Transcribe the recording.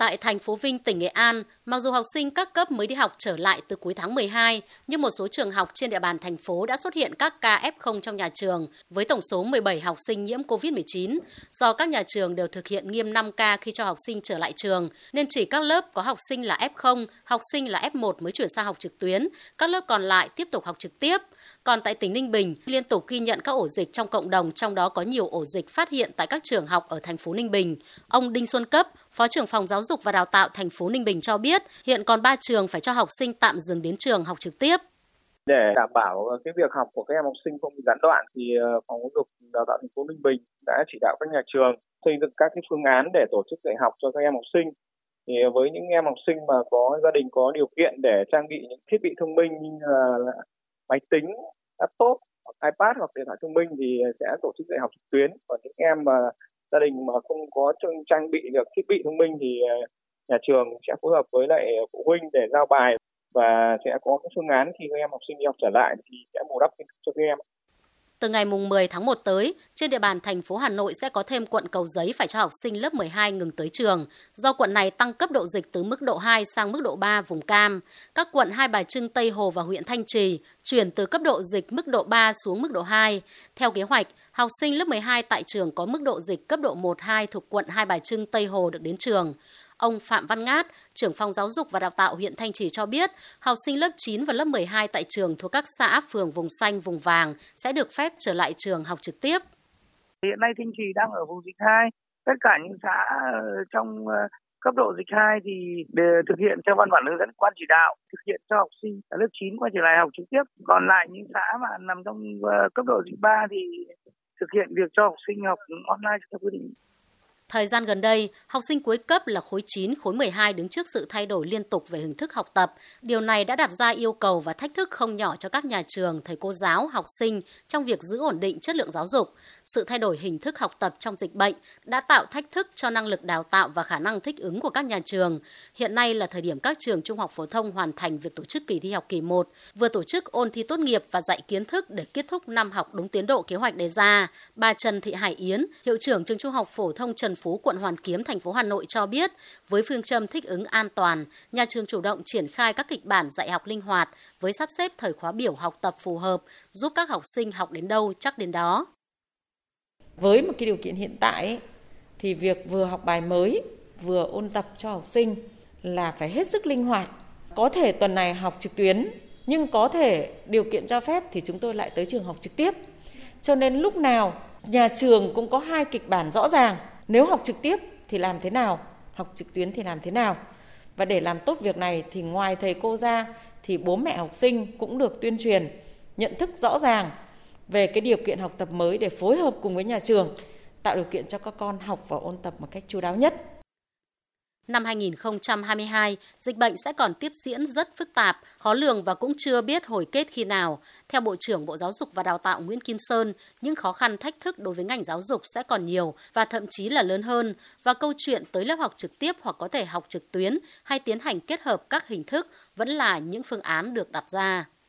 Tại thành phố Vinh, tỉnh Nghệ An, mặc dù học sinh các cấp mới đi học trở lại từ cuối tháng 12, nhưng một số trường học trên địa bàn thành phố đã xuất hiện các ca F0 trong nhà trường với tổng số 17 học sinh nhiễm COVID-19. Do các nhà trường đều thực hiện nghiêm 5 ca khi cho học sinh trở lại trường, nên chỉ các lớp có học sinh là F0, học sinh là F1 mới chuyển sang học trực tuyến, các lớp còn lại tiếp tục học trực tiếp. Còn tại tỉnh Ninh Bình, liên tục ghi nhận các ổ dịch trong cộng đồng, trong đó có nhiều ổ dịch phát hiện tại các trường học ở thành phố Ninh Bình. Ông Đinh Xuân Cấp, Phó trưởng phòng giáo dục và đào tạo thành phố Ninh Bình cho biết, hiện còn 3 trường phải cho học sinh tạm dừng đến trường học trực tiếp. Để đảm bảo cái việc học của các em học sinh không bị gián đoạn thì ờ, phòng giáo dục đào tạo thành phố Ninh Bình đã chỉ đạo các nhà trường xây dựng các cái phương án để tổ chức dạy học cho các em học sinh. Thì với những em học sinh mà có gia đình có điều kiện để trang bị những thiết bị thông minh như là máy tính, laptop, hoặc iPad hoặc điện thoại thông minh thì sẽ tổ chức dạy học trực tuyến. Còn những em mà gia đình mà không có trang bị được thiết bị thông minh thì ờ, nhà trường sẽ phối hợp với lại phụ huynh để giao bài và sẽ có cái phương án khi các em học sinh đi học trở lại thì sẽ bù đắp cho các em. Từ ngày mùng 10 tháng 1 tới, trên địa bàn thành phố Hà Nội sẽ có thêm quận Cầu Giấy phải cho học sinh lớp 12 ngừng tới trường, do quận này tăng cấp độ dịch từ mức độ 2 sang mức độ 3 vùng cam. Các quận Hai Bà Trưng, Tây Hồ và huyện Thanh Trì chuyển từ cấp độ dịch mức độ 3 xuống mức độ 2. Theo kế hoạch, học sinh lớp 12 tại trường có mức độ dịch cấp độ 1-2 thuộc quận Hai Bà Trưng, Tây Hồ được đến trường. Ông Phạm Văn Ngát, trưởng phòng giáo dục và đào tạo huyện Thanh Trì cho biết, học sinh lớp 9 và lớp 12 tại trường thuộc các xã, phường vùng xanh, vùng vàng sẽ được phép trở lại trường học trực tiếp. Hiện nay Thanh Trì đang ở vùng dịch 2. Tất cả những xã ờ, trong ờ, cấp độ dịch 2 thì để thực hiện theo văn bản hướng dẫn quan chỉ đạo thực hiện cho học sinh ở lớp 9 quay trở lại học trực tiếp. Còn lại những xã mà nằm trong ờ, cấp độ dịch 3 thì thực hiện việc cho học sinh học online theo quy định. Thời gian gần đây, học sinh cuối cấp là khối 9, khối 12 đứng trước sự thay đổi liên tục về hình thức học tập. Điều này đã đặt ra yêu cầu và thách thức không nhỏ cho các nhà trường, thầy cô giáo, học sinh trong việc giữ ổn định chất lượng giáo dục. Sự thay đổi hình thức học tập trong dịch bệnh đã tạo thách thức cho năng lực đào tạo và khả năng thích ứng của các nhà trường. Hiện nay là thời điểm các trường trung học phổ thông hoàn thành việc tổ chức kỳ thi học kỳ 1, vừa tổ chức ôn thi tốt nghiệp và dạy kiến thức để kết thúc năm học đúng tiến độ kế hoạch đề ra. Bà Trần Thị Hải Yến, hiệu trưởng trường trung học phổ thông Trần phố quận Hoàn Kiếm, thành phố Hà Nội cho biết, với phương châm thích ứng an toàn, nhà trường chủ động triển khai các kịch bản dạy học linh hoạt với sắp xếp thời khóa biểu học tập phù hợp, giúp các học sinh học đến đâu chắc đến đó. Với một cái điều kiện hiện tại thì việc vừa học bài mới, vừa ôn tập cho học sinh là phải hết sức linh hoạt. Có thể tuần này học trực tuyến, nhưng có thể điều kiện cho phép thì chúng tôi lại tới trường học trực tiếp. Cho nên lúc nào nhà trường cũng có hai kịch bản rõ ràng nếu học trực tiếp thì làm thế nào? Học trực tuyến thì làm thế nào? Và để làm tốt việc này thì ngoài thầy cô ra thì bố mẹ học sinh cũng được tuyên truyền, nhận thức rõ ràng về cái điều kiện học tập mới để phối hợp cùng với nhà trường, tạo điều kiện cho các con học và ôn tập một cách chú đáo nhất. Năm 2022, dịch bệnh sẽ còn tiếp diễn rất phức tạp, khó lường và cũng chưa biết hồi kết khi nào. Theo Bộ trưởng Bộ Giáo dục và Đào tạo Nguyễn Kim Sơn, những khó khăn thách thức đối với ngành giáo dục sẽ còn nhiều và thậm chí là lớn hơn và câu chuyện tới lớp học trực tiếp hoặc có thể học trực tuyến hay tiến hành kết hợp các hình thức vẫn là những phương án được đặt ra.